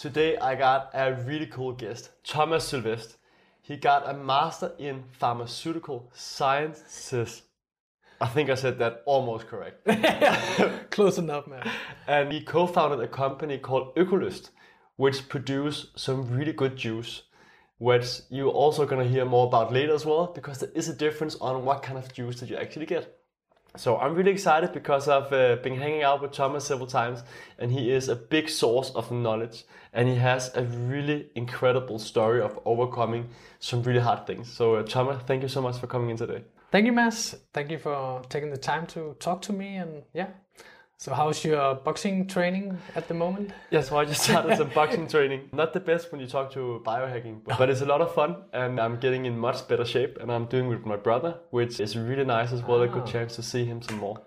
Today I got a really cool guest, Thomas Sylvest. He got a master in pharmaceutical sciences. I think I said that almost correct. Close enough, man. and he co-founded a company called Ökolyst, which produce some really good juice, which you're also gonna hear more about later as well, because there is a difference on what kind of juice that you actually get. So I'm really excited because I've uh, been hanging out with Thomas several times, and he is a big source of knowledge, and he has a really incredible story of overcoming some really hard things. So uh, Thomas, thank you so much for coming in today. Thank you, Mads. Thank you for taking the time to talk to me. And yeah, so how's your boxing training at the moment? Yeah, so I just started some boxing training. Not the best when you talk to biohacking, but, but it's a lot of fun, and I'm getting in much better shape, and I'm doing with my brother, which is really nice as well. A good Ah. chance to see him some more.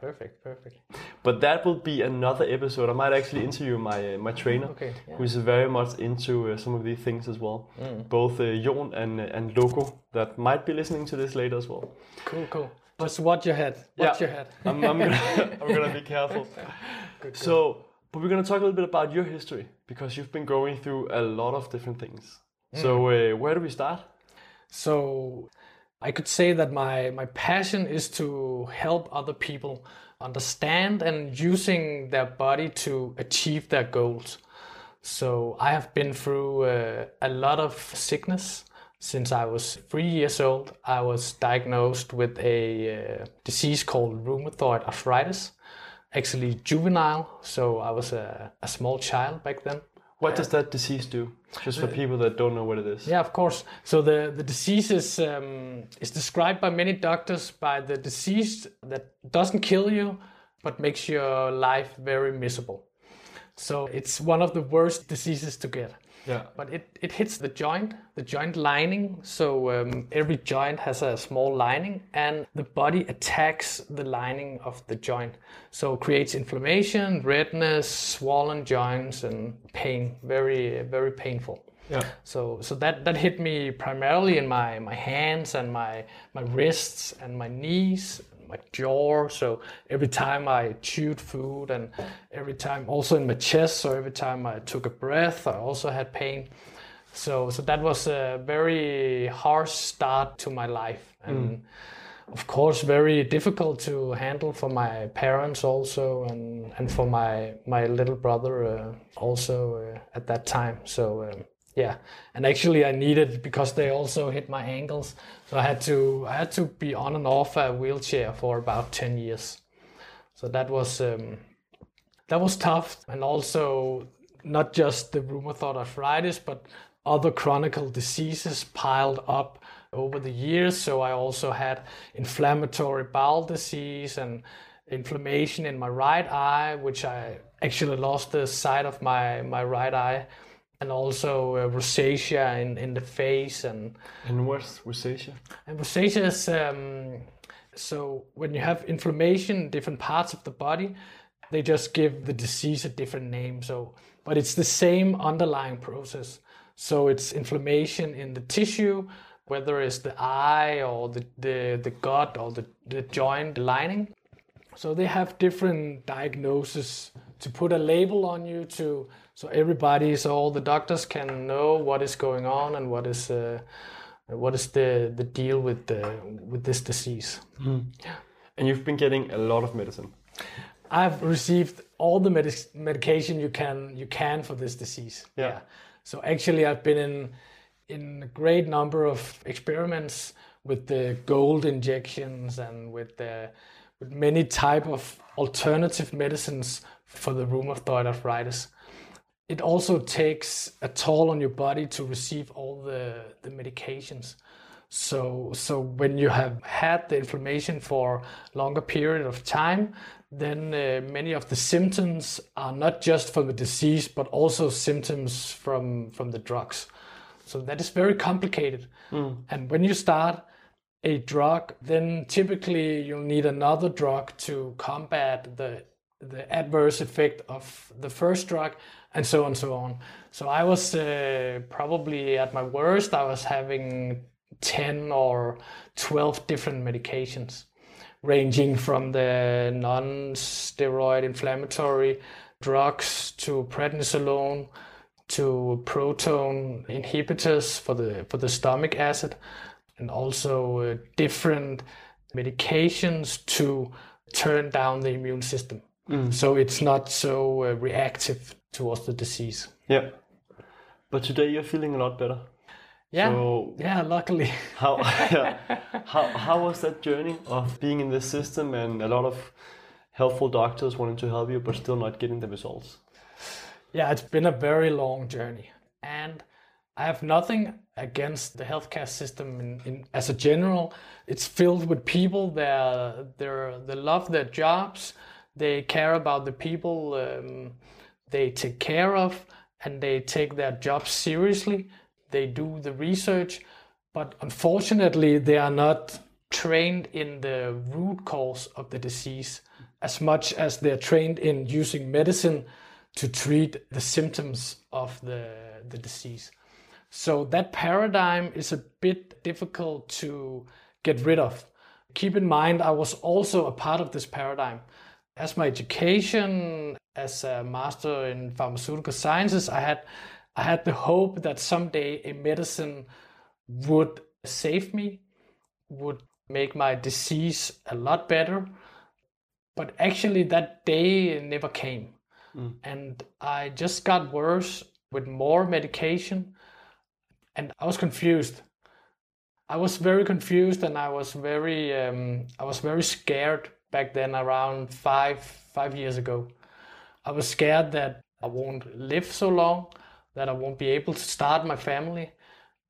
Perfect, perfect. But that will be another episode. I might actually interview my uh, my trainer, Okay, yeah. Mm. who's very much into uh, some of these things as well. Both uh, Jon and uh, and Loco that might be listening to this later as well. Cool, cool. Just watch your head. Watch your head. I'm, I'm gonna I'm gonna be careful. So, but we're gonna talk a little bit about your history because you've been going through a lot of different things. So, Mm. uh, where do we start? So I could say that my, my passion is to help other people understand and using their body to achieve their goals. So I have been through uh, a lot of sickness since I was three years old. I was diagnosed with a uh, disease called rheumatoid arthritis, actually juvenile. So I was a, a small child back then. What does that disease do? Just for people that don't know what it is. Yeah, of course. So the, the disease is, um, is described by many doctors by the disease that doesn't kill you, but makes your life very miserable. So it's one of the worst diseases to get. Yeah. But it, it hits the joint, the joint lining. So um, every joint has a small lining, and the body attacks the lining of the joint. So creates inflammation, redness, swollen joints, and pain. Very, very painful. Yeah. So so that that hit me primarily in my my hands and my my wrists and my knees, my jaw. So every time I chewed food and every time also in my chest. So every time I took a breath, I also had pain. So so that was a very harsh start to my life and. Of course, very difficult to handle for my parents also, and, and for my my little brother uh, also uh, at that time. So um, yeah, and actually I needed because they also hit my ankles, so I had to I had to be on and off a wheelchair for about ten years. So that was um, that was tough, and also not just the rheumatoid arthritis, but other chronic diseases piled up over the years. So I also had inflammatory bowel disease and inflammation in my right eye, which I actually lost the sight of my, my right eye, and also uh, rosacea in, in the face and And what's rosacea? and rosacea is um, so when you have inflammation in different parts of the body, they just give the disease a different name. So, but it's the same underlying process. So it's inflammation in the tissue, whether it's the eye or the, the, the gut or the, the joint the lining. So they have different diagnoses to put a label on you to so everybody, so all the doctors can know what is going on and what is uh, what is the the deal with the with this disease. And you've been getting a lot of medicine. I've received all the medic- medication you can you can for this disease. Yeah. So actually, I've been in in a great number of experiments with the gold injections and with the with many type of alternative medicines for the rheumatoid arthritis. It also takes a toll on your body to receive all the, the medications. So, so when you have had the inflammation for longer period of time, then uh, many of the symptoms are not just from the disease, but also symptoms from from the drugs. So that is very complicated. And when you start a drug, then typically you'll need another drug to combat the the adverse effect of the first drug, and so on, and so on. So I was uh, probably at my worst. I was having ten or twelve different medications, ranging from the non-steroid inflammatory drugs to prednisolone to proton inhibitors for the for the stomach acid and also uh, different medications to turn down the immune system so it's not so uh, reactive towards the disease Yeah. But today you're feeling a lot better. yeah So yeah luckily how yeah, how how was that journey of being in this system and a lot of helpful doctors wanting to help you but still not getting the results? Yeah, it's been a very long journey. And I have nothing against the healthcare system in, in, as a general. It's filled with people that they love their jobs, they care about the people um, they take care of, and they take their jobs seriously. They do the research, but unfortunately, they are not trained in the root cause of the disease as much as they're trained in using medicine to treat the symptoms of the, the disease. So that paradigm is a bit difficult to get rid of. Keep in mind, I was also a part of this paradigm. As my education as a master in pharmaceutical sciences, I had I had the hope that someday a medicine would save me, would make my disease a lot better. But actually, that day never came mm. and I just got worse with more medication, and I was confused. I was very confused, and I was very, um, I was very scared back then. Around five, five years ago, I was scared that I won't live so long, that I won't be able to start my family,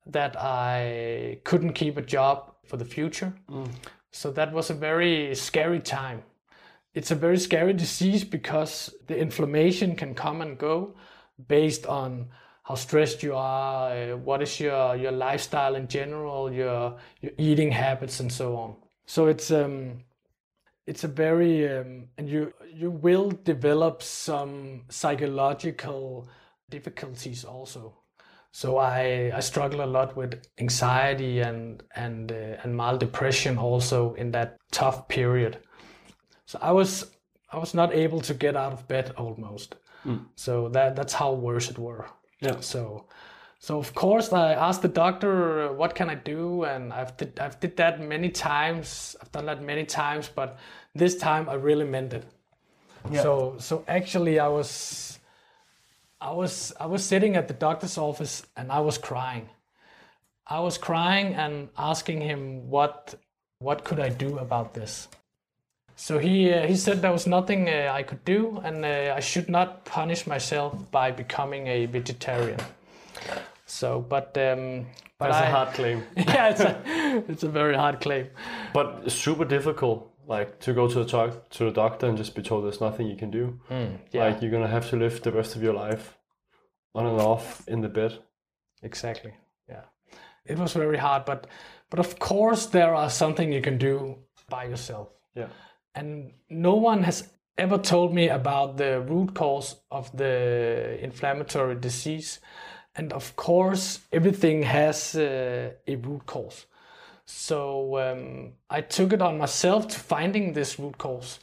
that I couldn't keep a job for the future. So that was a very scary time it's a very scary disease because the inflammation can come and go based on how stressed you are, uh, what is your, your lifestyle in general, your your eating habits, and so on. So it's um, it's a very um, and you you will develop some psychological difficulties also. So I I struggle a lot with anxiety and and uh, and mild depression also in that tough period. So I was I was not able to get out of bed almost. So that that's how worse it were. Yeah. So so of course I asked the doctor what can I do and I've did, I've did that many times. I've done that many times, but this time I really meant it. Yeah. So so actually I was I was I was sitting at the doctor's office and I was crying. I was crying and asking him what what could I do about this. So he uh, he said there was nothing uh, I could do and uh, I should not punish myself by becoming a vegetarian. So, but um, but That's I, a hard claim. yeah, it's a, it's a very hard claim. But it's super difficult, like to go to the talk to the doctor and just be told there's nothing you can do. yeah. Like you're gonna have to live the rest of your life on and off in the bed. Exactly. Yeah. It was very hard, but but of course there are something you can do by yourself. Yeah. And no one has ever told me about the root cause of the inflammatory disease. And of course, everything has uh, a root cause. So um, I took it on myself to finding this root cause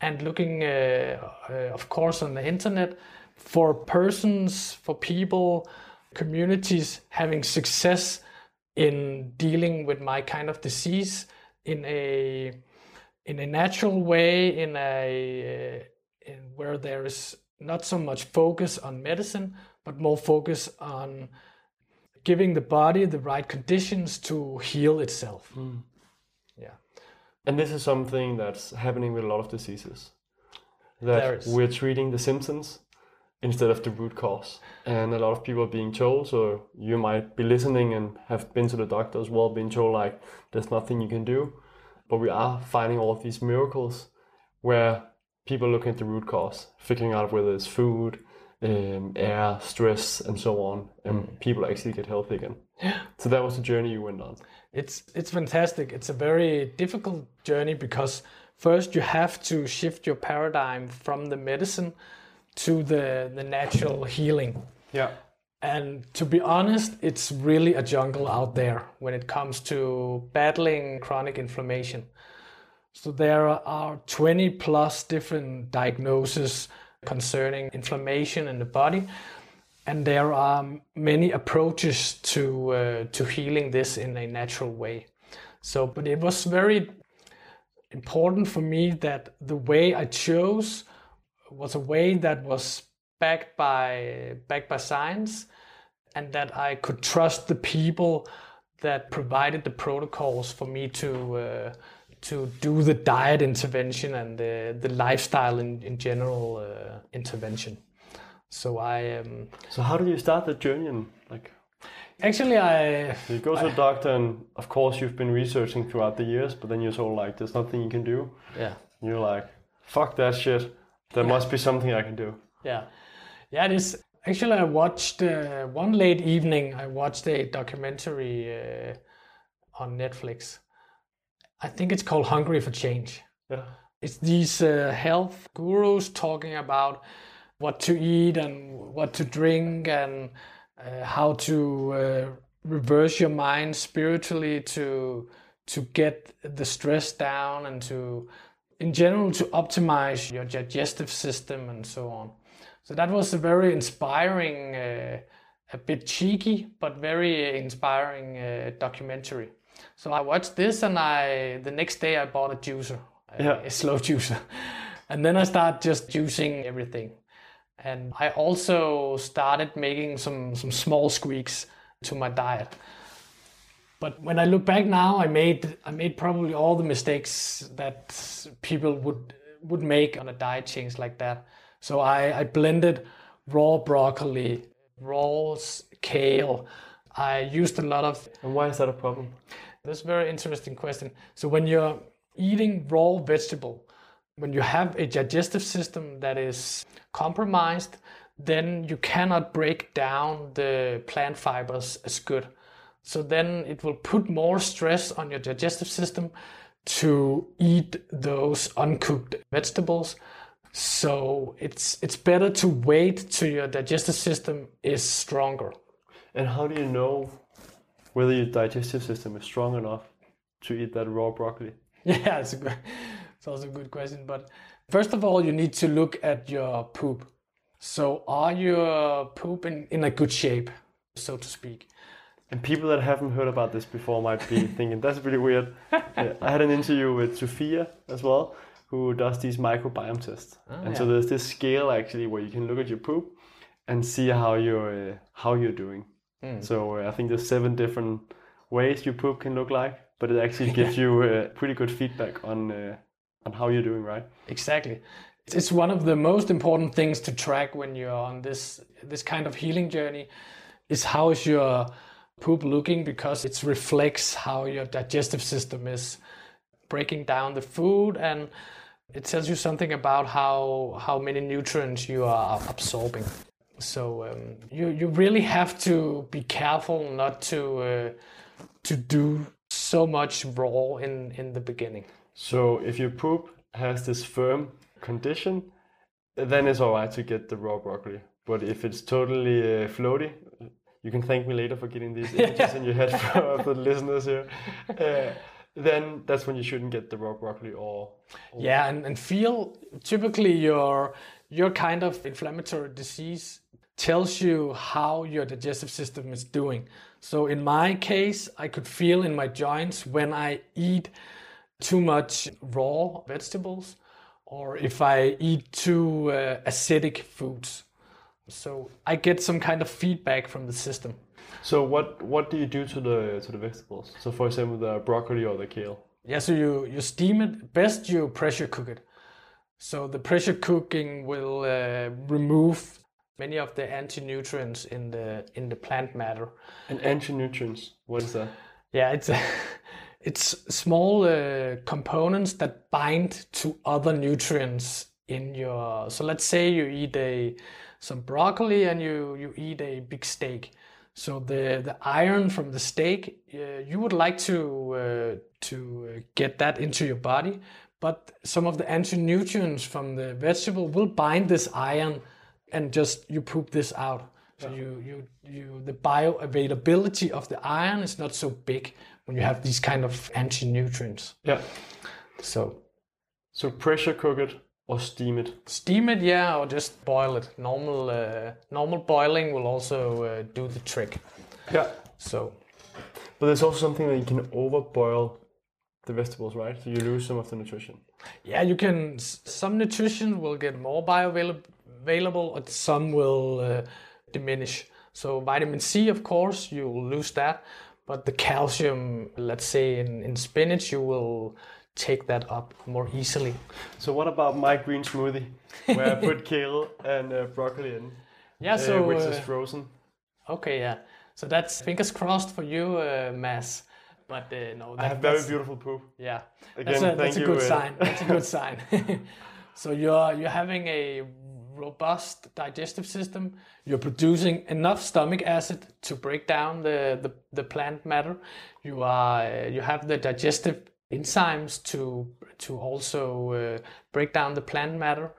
and looking, uh, uh, of course, on the internet for persons, for people, communities having success in dealing with my kind of disease in a in a natural way, in a uh, in where there is not so much focus on medicine, but more focus on giving the body the right conditions to heal itself. Yeah. And this is something that's happening with a lot of diseases. That we're treating the symptoms instead of the root cause. And a lot of people are being told, so you might be listening and have been to the doctor as well, being told like there's nothing you can do. But we are finding all of these miracles where people look at the root cause, figuring out whether it's food, um, air, stress, and so on, and people actually get healthy again. Yeah. So that was the journey you went on. It's it's fantastic. It's a very difficult journey because first you have to shift your paradigm from the medicine to the the natural healing. Yeah. And to be honest, it's really a jungle out there when it comes to battling chronic inflammation. So there are 20 plus different diagnoses concerning inflammation in the body, and there are many approaches to uh, to healing this in a natural way. So, but it was very important for me that the way I chose was a way that was backed by backed by science and that I could trust the people that provided the protocols for me to uh, to do the diet intervention and the, the lifestyle in, in general uh, intervention. So I um, So how did you start the journey? And like, actually I you go to a doctor, and of course you've been researching throughout the years, but then you're sort of like, there's nothing you can do. yeah You're like, fuck that shit. There must be something I can do. Yeah, yeah. It is actually. I watched uh, one late evening. I watched a documentary uh, on Netflix. I think it's called Hungry for Change. Yeah. It's these uh, health gurus talking about what to eat and what to drink and uh, how to uh, reverse your mind spiritually to to get the stress down and to in general to optimize your digestive system and so on. So that was a very inspiring, uh, a bit cheeky, but very inspiring uh, documentary. So I watched this, and I the next day I bought a juicer, a, Yeah. a slow juicer, and then I started just juicing everything. And I also started making some some small squeaks to my diet. But when I look back now, I made I made probably all the mistakes that people would would make on a diet change like that. So I, I blended raw broccoli, raw kale. I used a lot of And why is that a problem? that's a very interesting question. So when you're eating raw vegetable, when you have a digestive system that is compromised, then you cannot break down the plant fibers as good. So then it will put more stress on your digestive system to eat those uncooked vegetables. So it's it's better to wait till your digestive system is stronger. And how do you know whether your digestive system is strong enough to eat that raw broccoli? Yeah, it's a good, it's also a good question. But first of all, you need to look at your poop. So are your poop in, in a good shape, so to speak? And people that haven't heard about this before might be thinking that's really weird. I had an interview with Sophia as well, who does these microbiome tests. and so there's this scale actually where you can look at your poop and see how you're uh, how you're doing. So uh, I think there's seven different ways your poop can look like, but it actually gives you uh, pretty good feedback on uh, on how you're doing, right? Exactly. It's- It's one of the most important things to track when you're on this this kind of healing journey is how is your poop looking because it reflects how your digestive system is breaking down the food and it tells you something about how how many nutrients you are absorbing. So um, you you really have to be careful not to uh, to do so much raw in in the beginning. So if your poop has this firm condition, then it's alright to get the raw broccoli. But if it's totally uh, floaty, you can thank me later for getting these images in your head for, for the listeners here. Uh, then that's when you shouldn't get the raw broccoli or, or Yeah, and, and feel typically your your kind of inflammatory disease tells you how your digestive system is doing. So in my case, I could feel in my joints when I eat too much raw vegetables or if I eat too uh, acidic foods. So I get some kind of feedback from the system. So what what do you do to the to the vegetables? So for example, the broccoli or the kale. Yeah, so you, you steam it. Best you pressure cook it. So the pressure cooking will uh, remove many of the anti-nutrients in the in the plant matter. And anti-nutrients. What is that? Yeah, it's it's small uh, components that bind to other nutrients in your. So let's say you eat a some broccoli and you you eat a big steak. So the the iron from the steak, uh, you would like to uh, to uh, get that into your body, but some of the anti-nutrients from the vegetable will bind this iron, and just you poop this out. So you you you the bioavailability of the iron is not so big when you have these kind of anti-nutrients. Yeah. So So pressure cook it or steam it. steam it, yeah, or just boil it. Normal uh, normal boiling will also uh, do the trick. Yeah. So But there's also something that you can overboil the vegetables, right? So you lose some of the nutrition. yeah, you can. Some nutrition will get more bioavailable, and some will uh, diminish. So vitamin C, of course, you will lose that, but the calcium, let's say in, in spinach, you will take that up more easily. So what about my green smoothie, where I put kale and uh, broccoli in, Yeah, uh, so which uh, is frozen? okay, yeah. So that's fingers crossed for you, uh, Mads. But uh, no, that, I have very beautiful poop. Yeah, Again, that's a, thank that's a good uh, sign. That's a good sign. so you're you're having a robust digestive system. You're producing enough stomach acid to break down the the, the plant matter. You are uh, you have the digestive enzymes to to also uh, break down the plant matter.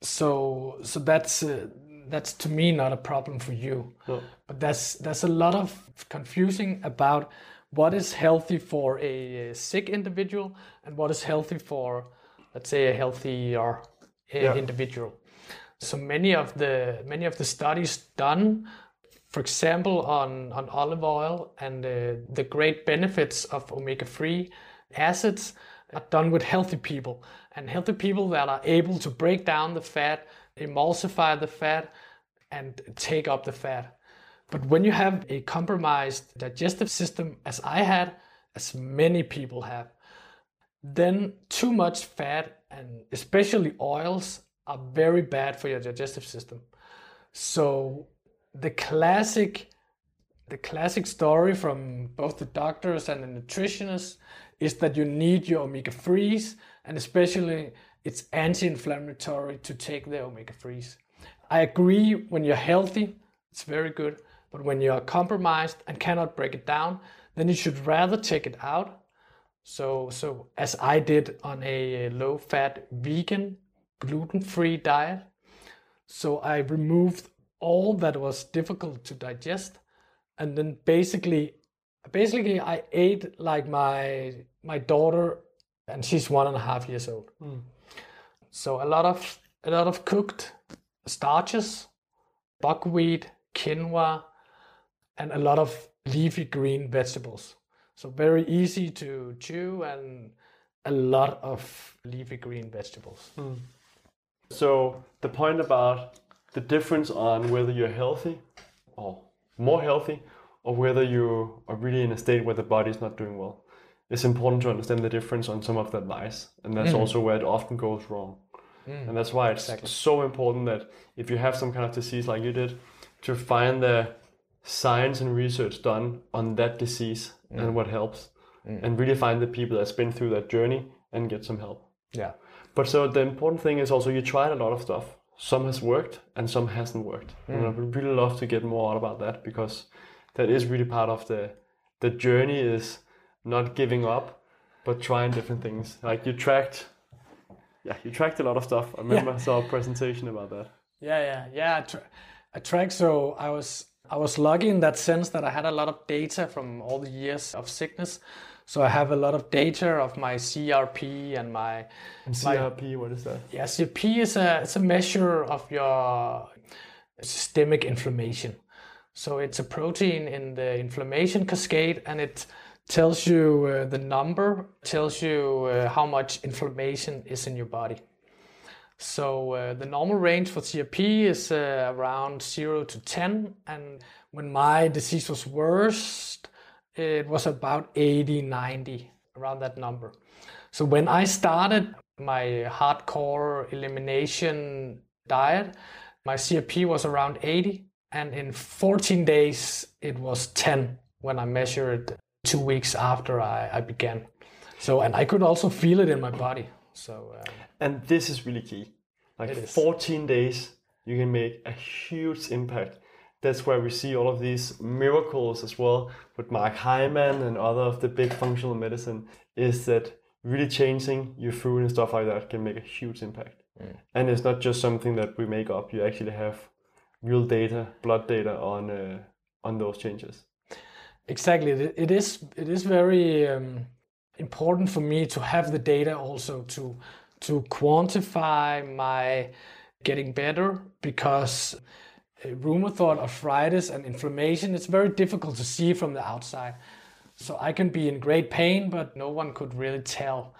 So so that's uh, that's to me not a problem for you. No. But that's that's a lot of confusing about what is healthy for a sick individual and what is healthy for let's say a healthy or yeah. individual. So many of the many of the studies done for example, on, on olive oil and uh, the great benefits of omega 3 Acids are done with healthy people and healthy people that are able to break down the fat, emulsify the fat, and take up the fat. But when you have a compromised digestive system, as I had, as many people have, then too much fat and especially oils are very bad for your digestive system. So the classic the classic story from both the doctors and the nutritionists is that you need your omega 3s and especially it's anti-inflammatory to take the omega 3s. I agree when you're healthy, it's very good, but when you're compromised and cannot break it down, then you should rather take it out. So so as I did on a low fat vegan gluten-free diet. So I removed all that was difficult to digest and then basically basically I ate like my my daughter and she's one and a half years old. Hmm. So a lot of a lot of cooked starches, buckwheat, quinoa, and a lot of leafy green vegetables. So very easy to chew and a lot of leafy green vegetables. Hmm. So the point about the difference on whether you're healthy or more healthy or whether you are really in a state where the body is not doing well. It's important to understand the difference on some of the advice, and that's mm. also where it often goes wrong. Mm. And that's why it's so important that if you have some kind of disease like you did, to find the science and research done on that disease and mm. what helps, and really find the people that's been through that journey and get some help. Yeah. But so the important thing is also you tried a lot of stuff. Some has worked and some hasn't worked. And I would really love to get more out about that because that is really part of the the journey is not giving up, but trying different things. Like you tracked, yeah, you tracked a lot of stuff. I remember I saw a presentation about that. Yeah, yeah, yeah. I, tra- I track. So I was I was lucky in that sense that I had a lot of data from all the years of sickness. So I have a lot of data of my CRP and my And CRP, what is that? yeah CRP is a it's a measure of your systemic inflammation. So it's a protein in the inflammation cascade, and it tells you uh, the number, tells you uh, how much inflammation is in your body. So uh, the normal range for CRP is uh, around 0 to 10 and when my disease was worst it was about 80 90 around that number. So when I started my hardcore elimination diet my CRP was around 80 and in 14 days it was 10 when I measured 2 weeks after I, I began. So and I could also feel it in my body. So um, And this is really key. Like 14 days you can make a huge impact. That's where we see all of these miracles as well with Mark Hyman and other of the big functional medicine is that really changing your food and stuff like that can make a huge impact. And it's not just something that we make up. You actually have real data, blood data on uh, on those changes. Exactly. It it is it is very um, important for me to have the data also to to quantify my getting better because uh, rheumatoid arthritis and inflammation it's very difficult to see from the outside. So I can be in great pain, but no one could really tell.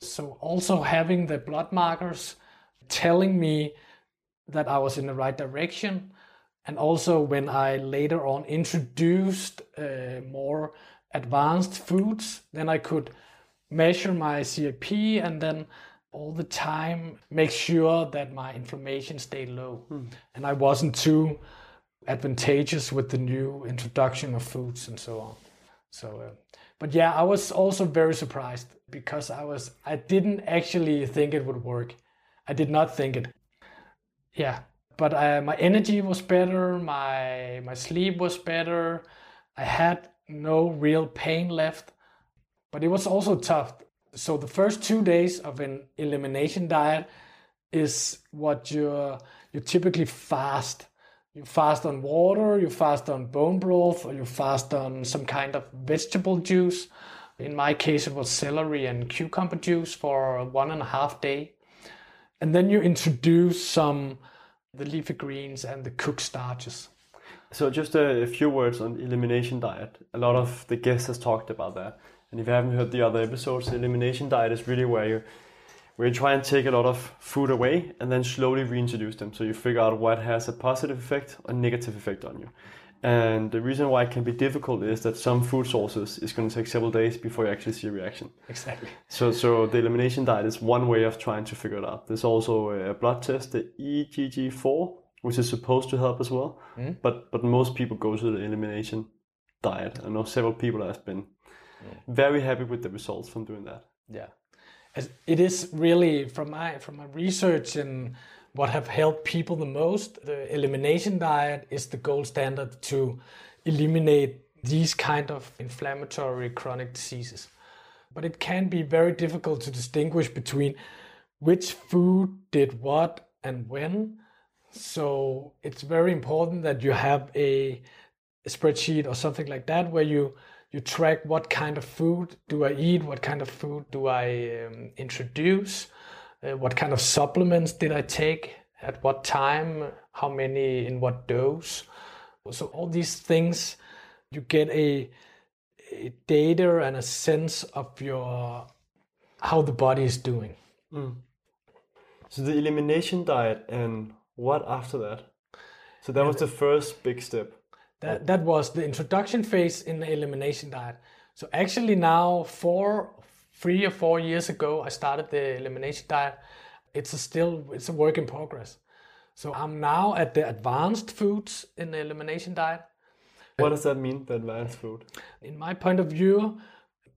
So also having the blood markers telling me that I was in the right direction. And also when I later on introduced uh, more advanced foods, then I could measure my CRP and then all the time make sure that my inflammation stayed low. And I wasn't too advantageous with the new introduction of foods and so on. So, uh, but yeah, I was also very surprised because I was I didn't actually think it would work. I did not think it. Yeah, but uh, my energy was better. My my sleep was better. I had no real pain left, but it was also tough. So the first two days of an elimination diet is what you you typically fast. You fast on water, you fast on bone broth, or you fast on some kind of vegetable juice. In my case, it was celery and cucumber juice for one and a half day. And then you introduce some the leafy greens and the cooked starches. So just a, few words on elimination diet. A lot of the guests has talked about that. And if you haven't heard the other episodes, the elimination diet is really where you where you try and take a lot of food away and then slowly reintroduce them. So you figure out what has a positive effect or negative effect on you. And the reason why it can be difficult is that some food sources is going to take several days before you actually see a reaction. Exactly. So, so the elimination diet is one way of trying to figure it out. There's also a blood test, the IgG4, which is supposed to help as well. Hmm? But but most people go to the elimination diet. I know several people have been hmm. very happy with the results from doing that. Yeah, it is really from my from my research and what have helped people the most. The elimination diet is the gold standard to eliminate these kind of inflammatory chronic diseases. But it can be very difficult to distinguish between which food did what and when. So it's very important that you have a spreadsheet or something like that where you you track what kind of food do I eat, what kind of food do I um, introduce, uh, what kind of supplements did I take at what time, how many in what dose. So all these things, you get a, a data and a sense of your how the body is doing. So the elimination diet and what after that? So that was the first big step. That, that was the introduction phase in the elimination diet. So actually now four, three or four years ago, I started the elimination diet. It's a still it's a work in progress. So I'm now at the advanced foods in the elimination diet. What does that mean, the advanced food? In my point of view,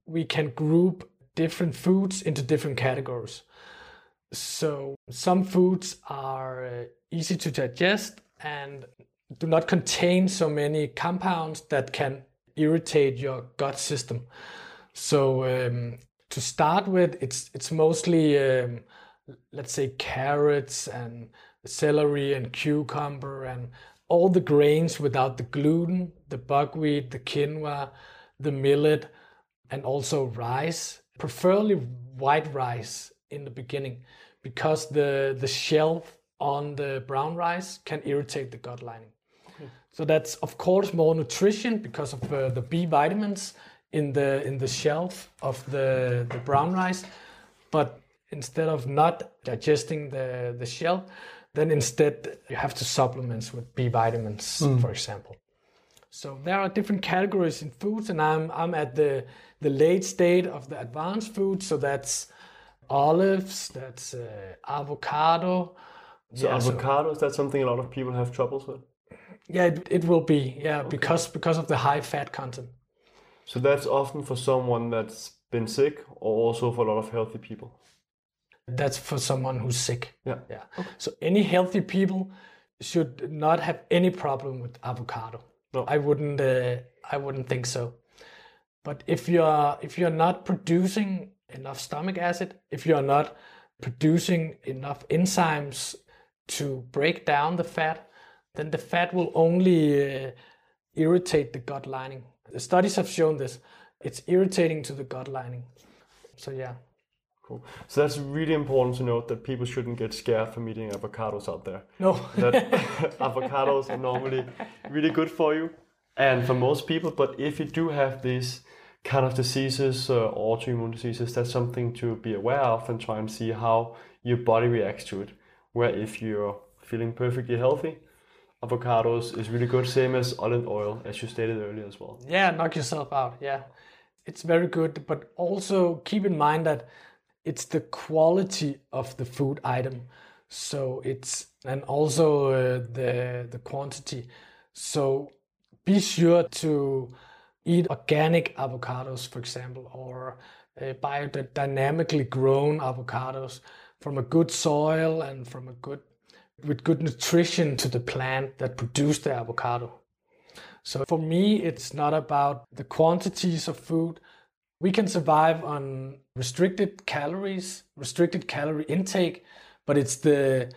we can group different foods into different categories. So some foods are uh, easy to digest and do not contain so many compounds that can irritate your gut system. So um, to start with, it's it's mostly um, let's say carrots and celery and cucumber and all the grains without the gluten, the buckwheat, the quinoa, the millet, and also rice, preferably white rice in the beginning, because the the shell on the brown rice can irritate the gut lining. So that's of course more nutrition because of uh, the B vitamins in the in the shelf of the the brown rice, but instead of not digesting the the shell, then instead you have to supplement with B vitamins, for example. So there are different categories in foods, and I'm I'm at the the late state of the advanced food. So that's olives, that's uh, avocado. So Yeah, so- avocado, is that something a lot of people have troubles with? Yeah, it, it will be. Yeah, because because of the high fat content. So that's often for someone that's been sick or also for a lot of healthy people. That's for someone who's sick. Yeah. Yeah. So any healthy people, should not have any problem with avocado. No. I wouldn't. Uh, I wouldn't think so. But if you're if you're not producing enough stomach acid, if you're not producing enough enzymes to break down the fat, then the fat will only uh, irritate the gut lining. The studies have shown this. It's irritating to the gut lining. So yeah. Cool. So that's really important to note that people shouldn't get scared from eating avocados out there. No. That avocados are normally really good for you and for most people. But if you do have these kind of diseases uh, or autoimmune diseases, that's something to be aware of and try and see how your body reacts to it. Where if you're feeling perfectly healthy, avocados is really good, same as olive oil, as you stated earlier as well. Yeah, knock yourself out. Yeah. It's very good, but also keep in mind that it's the quality of the food item. So it's and also uh, the the quantity. So be sure to eat organic avocados, for example, or uh, biodynamically grown avocados from a good soil and from a good with good nutrition to the plant that produced the avocado. So for me, it's not about the quantities of food. We can survive on restricted calories, restricted calorie intake, but it's the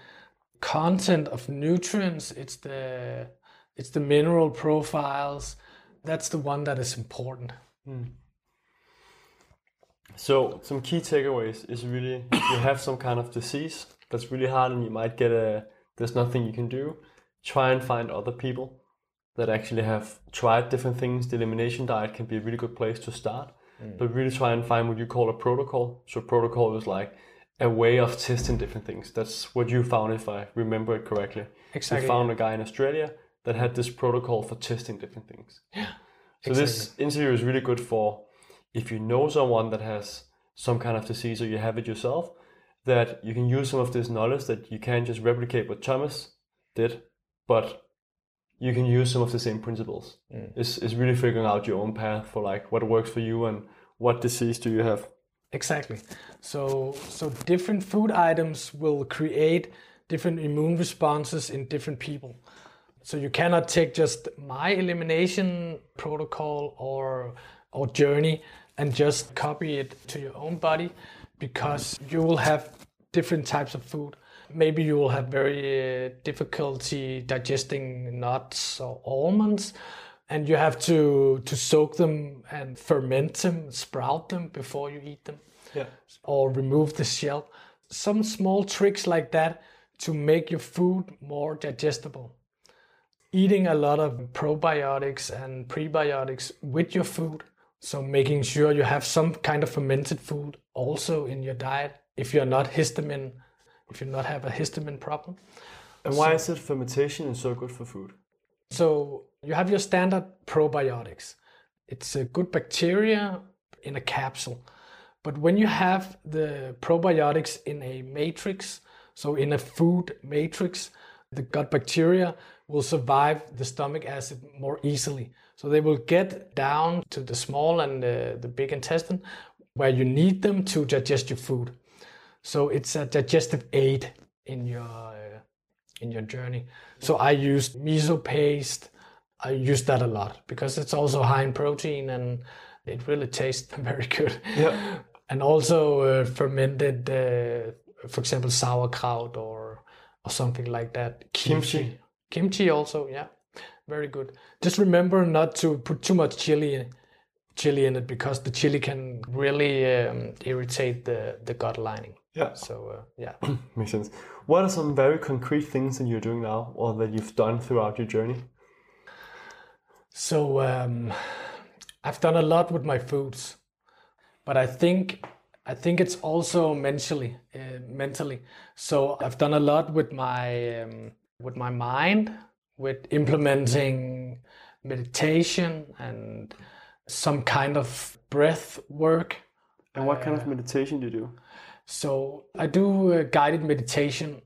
content of nutrients, it's the it's the mineral profiles. That's the one that is important. Hmm. So some key takeaways is really you have some kind of disease that's really hard and you might get a there's nothing you can do. Try and find other people that actually have tried different things. The elimination diet can be a really good place to start. Mm. But really try and find what you call a protocol. So protocol is like a way of testing different things. That's what you found if I remember it correctly. Exactly. You found a guy in Australia that had this protocol for testing different things. yeah So this interview is really good for if you know someone that has some kind of disease or you have it yourself, that you can use some of this knowledge that you can't just replicate what Thomas did, but you can use some of the same principles. Mm. It's, it's really figuring out your own path for like what works for you and what disease do you have. Exactly. So so different food items will create different immune responses in different people. So you cannot take just my elimination protocol or or journey and just copy it to your own body because you will have different types of food. Maybe you will have very uh, difficulty digesting nuts or almonds and you have to to soak them and ferment them, sprout them before you eat them Yeah. or remove the shell. Some small tricks like that to make your food more digestible. Eating a lot of probiotics and prebiotics with your food. So making sure you have some kind of fermented food also in your diet if you're not histamine, if you not have a histamine problem. And why is it fermentation is so good for food? So you have your standard probiotics. It's a good bacteria in a capsule. But when you have the probiotics in a matrix, so in a food matrix, the gut bacteria will survive the stomach acid more easily. So they will get down to the small and the, the big intestine where you need them to digest your food. So it's a digestive aid in your uh, in your journey. So I used miso paste. I use that a lot because it's also high in protein and it really tastes very good. Yeah. And also uh, fermented, uh, for example, sauerkraut or or something like that. Kimchi. Kimchi also, yeah, very good. Just remember not to put too much chili in, chili in it because the chili can really um, irritate the the gut lining. Yeah. So uh, yeah. Makes sense. What are some very concrete things that you're doing now or that you've done throughout your journey? So um, I've done a lot with my foods, but I think I think it's also mentally uh, mentally. So I've done a lot with my um, with my mind, with implementing meditation and some kind of breath work. And what kind of meditation do you do? So I do uh, guided meditation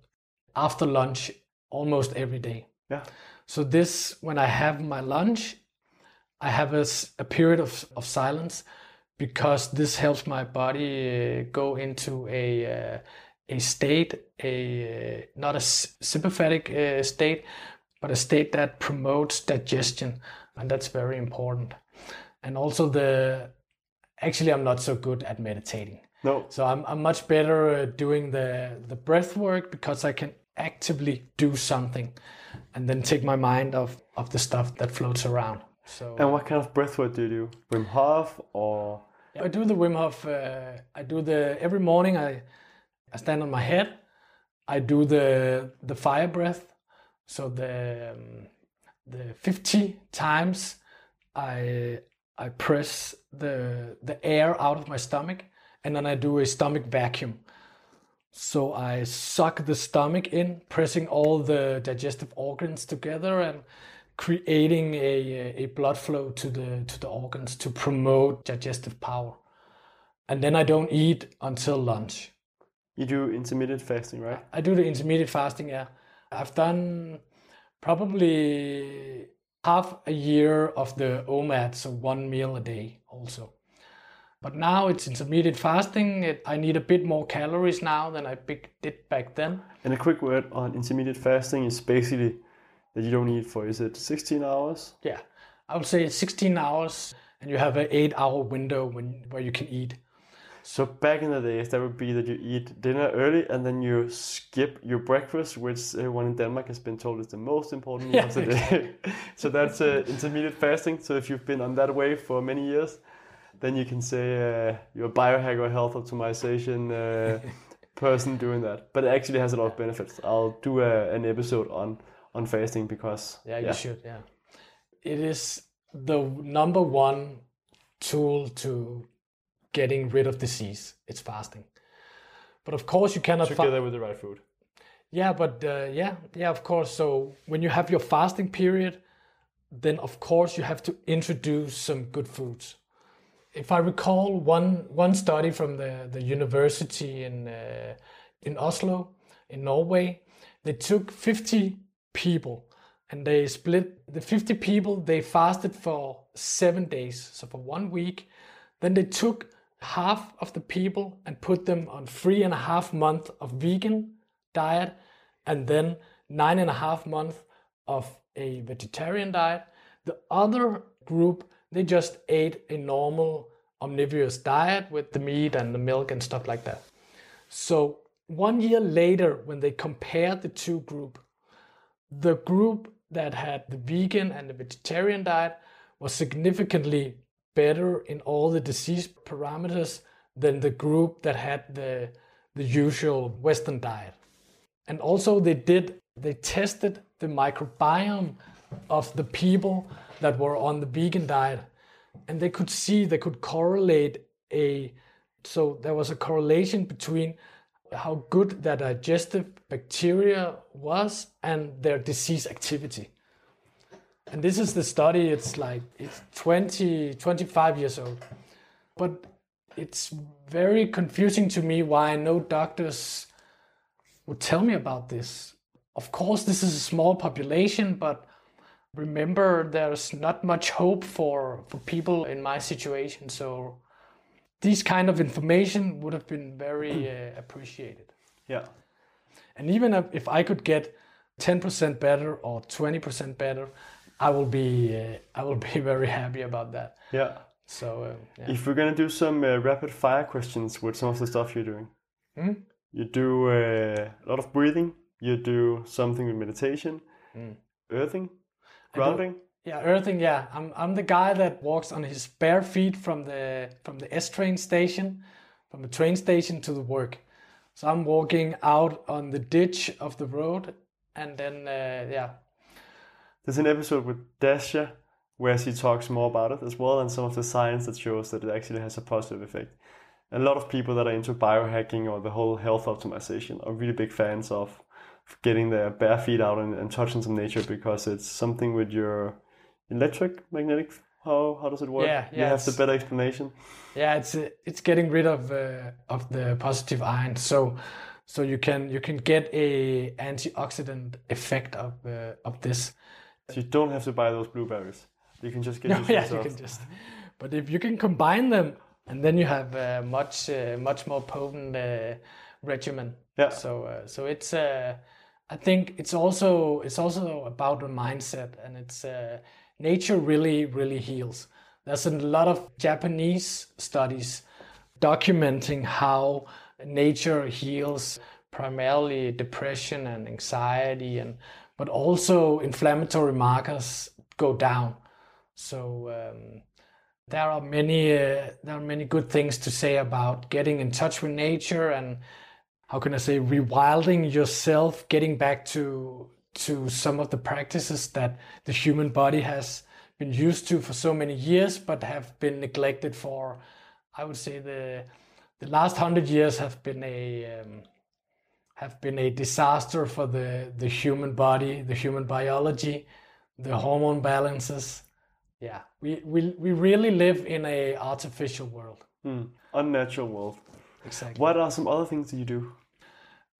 after lunch almost every day. Yeah. So this, when I have my lunch, I have a period of, of silence because this helps my body uh, go into a uh, a state, a not a sympathetic uh, state, but a state that promotes digestion, and that's very important. And also the actually I'm not so good at meditating. No. So I'm I'm much better at doing the the breath work because I can actively do something and then take my mind off of the stuff that floats around. So And what kind of breath work do you do? Wim Hof or I do the Wim Hof. Uh, I do the every morning. I I stand on my head. I do the the fire breath. So the um, the 50 times I I press the the air out of my stomach, and then I do a stomach vacuum. So I suck the stomach in, pressing all the digestive organs together and creating a, a blood flow to the to the organs to promote digestive power. And then I don't eat until lunch. you do intermittent fasting, right? I do the intermediate fasting, yeah. I've done probably half a year of the OMAD, so one meal a day also. But now it's intermediate fasting. It, I need a bit more calories now than I did back then. And a quick word on intermittent fasting is basically that you don't eat for is it 16 hours? Yeah, I would say 16 hours, and you have an eight-hour window when where you can eat. So back in the days, that would be that you eat dinner early and then you skip your breakfast, which everyone in Denmark has been told is the most important meal of the day. so that's uh, intermittent fasting. So if you've been on that way for many years, then you can say uh, you're a biohacker, or health optimization uh, person doing that. But it actually has a lot of benefits. I'll do a, an episode on on fasting because Yeah, you should. Yeah, it is the number one tool to getting rid of disease. It's fasting. But of course, you cannot. fa- together with the right food. Yeah, but uh, yeah, yeah, of course. So when you have your fasting period, then of course you have to introduce some good foods. If I recall one one study from the the university in uh, in Oslo, in Norway, they took 50 people and they split the 50 people. They fasted for seven days, so for one week. Then they took half of the people and put them on three and a half month of vegan diet, and then nine and a half month of a vegetarian diet. The other group they just ate a normal omnivorous diet with the meat and the milk and stuff like that. So one year later, when they compared the two group, the group that had the vegan and the vegetarian diet was significantly better in all the disease parameters than the group that had the the usual western diet. And also they did they tested the microbiome of the people that were on the vegan diet and they could see they could correlate a so there was a correlation between how good their digestive bacteria was and their disease activity and this is the study it's like it's 20 25 years old. But it's very confusing to me why no doctors would tell me about this. Of course this is a small population but remember there's not much hope for for people in my situation. So these kind of information would have been very uh, appreciated. Yeah. and even if- if I could get 10% better or 20% better, I will be uh, I will be very happy about that. Yeah. So uh, yeah. If we're gonna do some uh, rapid fire questions with some of the stuff you're doing, you do uh, a lot of breathing. You do something with meditation, earthing, grounding. yeah, earthing. Yeah, I'm I'm the guy that walks on his bare feet from the from the S train station, from the train station to the work. So I'm walking out on the ditch of the road, and then uh, yeah, There's an episode with Dasha where she talks more about it as well, and some of the science that shows that it actually has a positive effect. A lot of people that are into biohacking or the whole health optimization are really big fans of getting their bare feet out and, and touching some nature because it's something with your electric magnetic. How how does it work? Yeah, yeah you have the better explanation. yeah it's it's getting rid of uh, of the positive ion so so you can you can get a antioxidant effect of uh, of this So you don't have to buy those blueberries. You can just get no, these yeah you can just but if you can combine them and then you have a much uh, much more potent uh, regimen Yeah. So uh, so it's uh, I think it's also it's also about the mindset and it's uh, nature really really heals. There's a lot of Japanese studies documenting how nature heals primarily depression and anxiety and but also inflammatory markers go down. So um, there are many uh, there are many good things to say about getting in touch with nature and how can I say rewilding yourself, getting back to to some of the practices that the human body has been used to for so many years, but have been neglected for. I would say the the last hundred years have been a um, have been a disaster for the the human body, the human biology, the hormone balances. Yeah, we we, we really live in a artificial world. Hmm. Unnatural world. Exactly. What are some other things that you do?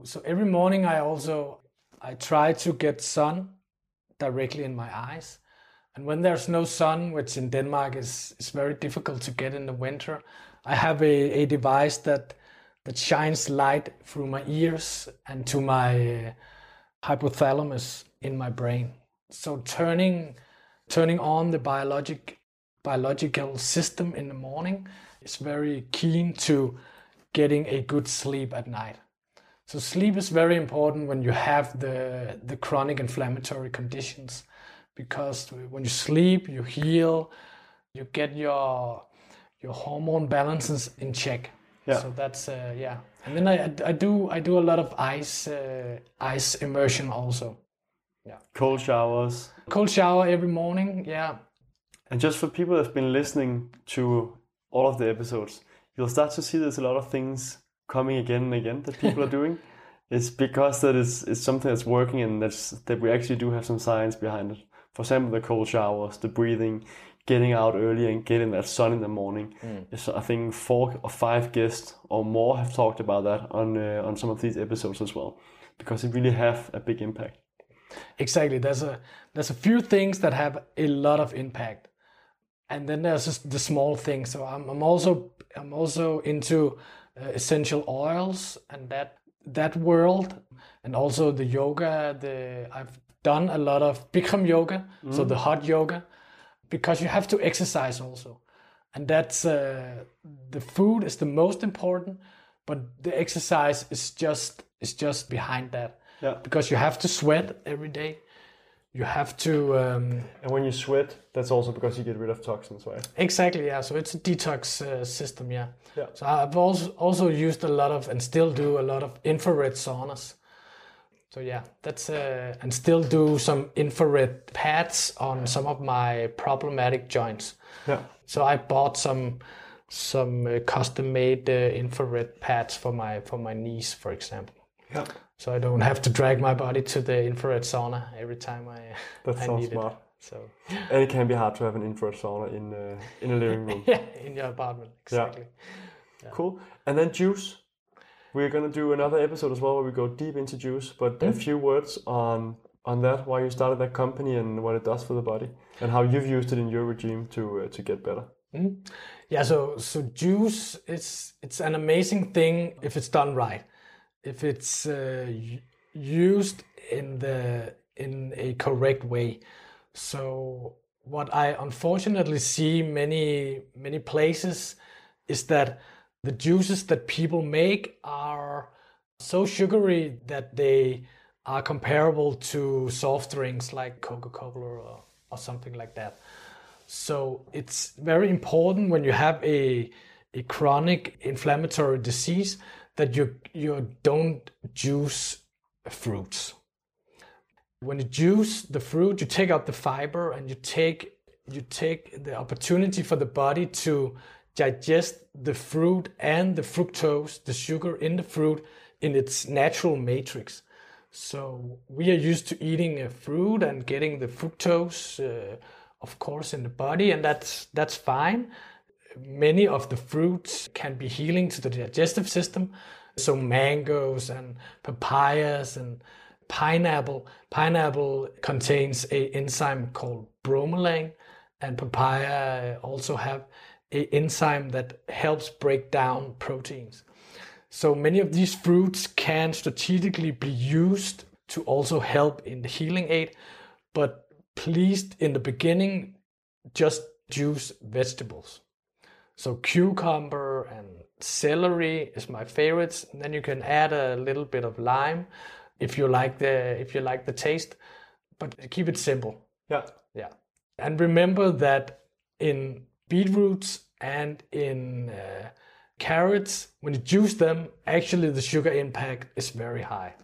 So every morning I also I try to get sun directly in my eyes. And when there's no sun, which in Denmark is, is very difficult to get in the winter, I have a, a device that that shines light through my ears and to my hypothalamus in my brain. So turning turning on the biologic biological system in the morning is very keen to getting a good sleep at night. So sleep is very important when you have the the chronic inflammatory conditions because when you sleep you heal you get your your hormone balances in check. Yeah. So that's uh, yeah. And then I, I do I do a lot of ice uh, ice immersion also. Yeah. Cold showers. Cold shower every morning. Yeah. And just for people that have been listening to all of the episodes, you'll start to see there's a lot of things coming again and again that people are doing. It's because that is it's something that's working and that's that we actually do have some science behind it. For example, the cold showers, the breathing, getting out early and getting that sun in the morning. Yes, I think four or five guests or more have talked about that on uh, on some of these episodes as well, because it really have a big impact. Exactly. There's a there's a few things that have a lot of impact, and then there's just the small things. So I'm I'm also I'm also into uh, essential oils and that that world, and also the yoga. The I've done a lot of Bikram yoga, so the hot yoga, because you have to exercise also, and that's uh, the food is the most important, but the exercise is just is just behind that Yeah. because you have to sweat every day. You have to um, And when you sweat, that's also because you get rid of toxins, right? exactly yeah. So it's a detox uh, system, yeah. Yeah. So I've also also used a lot of and still do a lot of infrared saunas. So yeah, that's uh, and still do some infrared pads on some of my problematic joints. Yeah. So I bought some some uh, custom made uh, infrared pads for my for my knees, for example. Yeah. So I don't have to drag my body to the infrared sauna every time I That I sounds need smart. it. So And it can be hard to have an infrared sauna in uh, in a living room. yeah, in your apartment exactly. Yeah. Cool. And then juice. We're gonna do another episode as well where we go deep into juice, but a few words on on that, why you started that company and what it does for the body, and how you've used it in your regime to uh, to get better. Yeah, so so juice it's it's an amazing thing if it's done right. If it's uh, used in the in a correct way. So what I unfortunately see many many places is that the juices that people make are so sugary that they are comparable to soft drinks like Coca-Cola or, or something like that. So it's very important when you have a a chronic inflammatory disease that you you don't juice fruits. When you juice the fruit, you take out the fiber and you take you take the opportunity for the body to digest the fruit and the fructose, the sugar in the fruit in its natural matrix. So we are used to eating a fruit and getting the fructose, uh, of course, in the body, and that's that's fine. Many of the fruits can be healing to the digestive system. So mangoes and papayas and pineapple. Pineapple contains a enzyme called bromelain, and papaya also have a enzyme that helps break down proteins. So many of these fruits can strategically be used to also help in the healing aid, but please, in the beginning, just juice vegetables. So cucumber and celery is my favorites. And then you can add a little bit of lime if you like the if you like the taste, but keep it simple. Yeah. Yeah. And remember that in beetroots and in uh, carrots, when you juice them, actually the sugar impact is very high.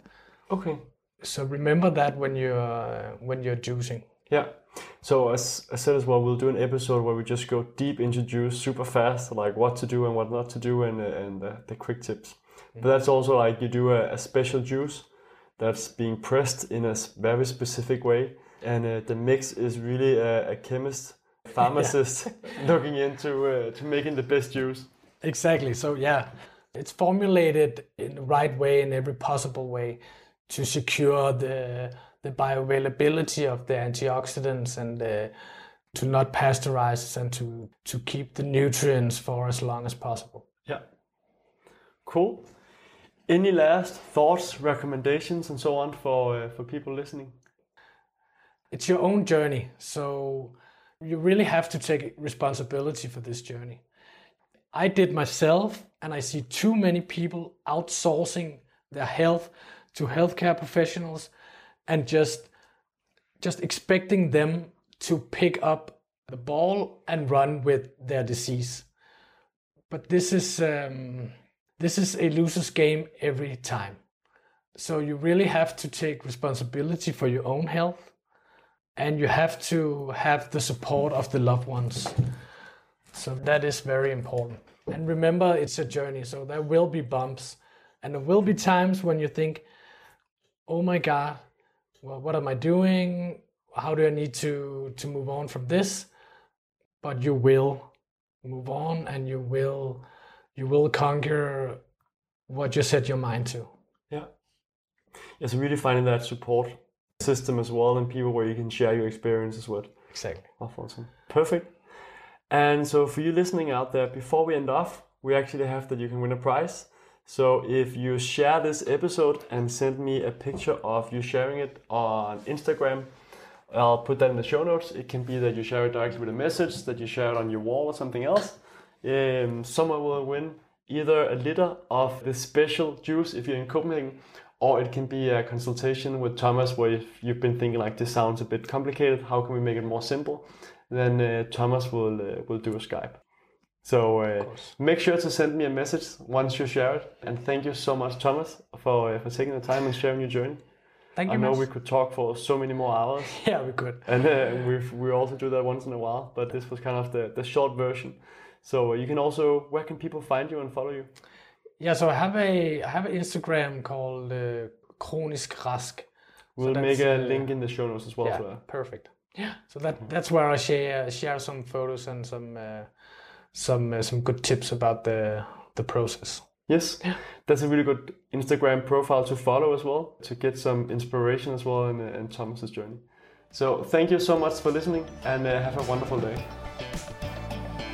Okay. So remember that when you're when you're juicing. Yeah. So as I said as well, we'll do an episode where we just go deep into juice super fast, like what to do and what not to do, and and the, the quick tips. But that's also like you do a, a special juice that's being pressed in a very specific way, and uh, the mix is really a, a chemist, pharmacist looking into uh, to making the best juice. Exactly. So yeah, it's formulated in the right way in every possible way to secure the the bioavailability of the antioxidants and uh, to not pasteurize and to to keep the nutrients for as long as possible. Yeah. Cool. Any last thoughts, recommendations, and so on for uh, for people listening? It's your own journey, so you really have to take responsibility for this journey. I did myself, and I see too many people outsourcing their health to healthcare professionals and just just expecting them to pick up the ball and run with their disease. But this is um, this is a loser's game every time. So you really have to take responsibility for your own health, and you have to have the support of the loved ones. So that is very important. And remember, it's a journey. So there will be bumps, and there will be times when you think, "Oh my God, well, what am I doing? How do I need to to move on from this?" But you will move on, and you will you will conquer what you set your mind to. Yeah. So really finding that support system as well and people where you can share your experiences with. Exactly. Oh, awesome. Perfect. And so for you listening out there, before we end off, we actually have that you can win a prize. So if you share this episode and send me a picture of you sharing it on Instagram, I'll put that in the show notes. It can be that you share it directly with a message, that you share it on your wall or something else. Um, someone will win either a liter of this special juice if you're in Copenhagen, or it can be a consultation with Thomas where if you've been thinking like this sounds a bit complicated, how can we make it more simple? Then uh, Thomas will uh, will do a Skype. So uh, make sure to send me a message once you share it, and thank you so much, Thomas, for uh, for taking the time and sharing your journey. Thank I you. know Mads. we could talk for so many more hours, Yeah, we could. and uh, we we also do that once in a while. But this was kind of the, the short version. So uh, you can also where can people find you and follow you? Yeah, so I have a I have an Instagram called uh, Kronisk Rask. We'll that's, make a uh, link in the show notes as well. Yeah, For that. perfect. Yeah, so that that's where I share share some photos and some uh, some uh, some good tips about the the process. Yes, that's a really good Instagram profile to follow as well to get some inspiration as well in, in Thomas's journey. So thank you so much for listening and uh, have a wonderful day.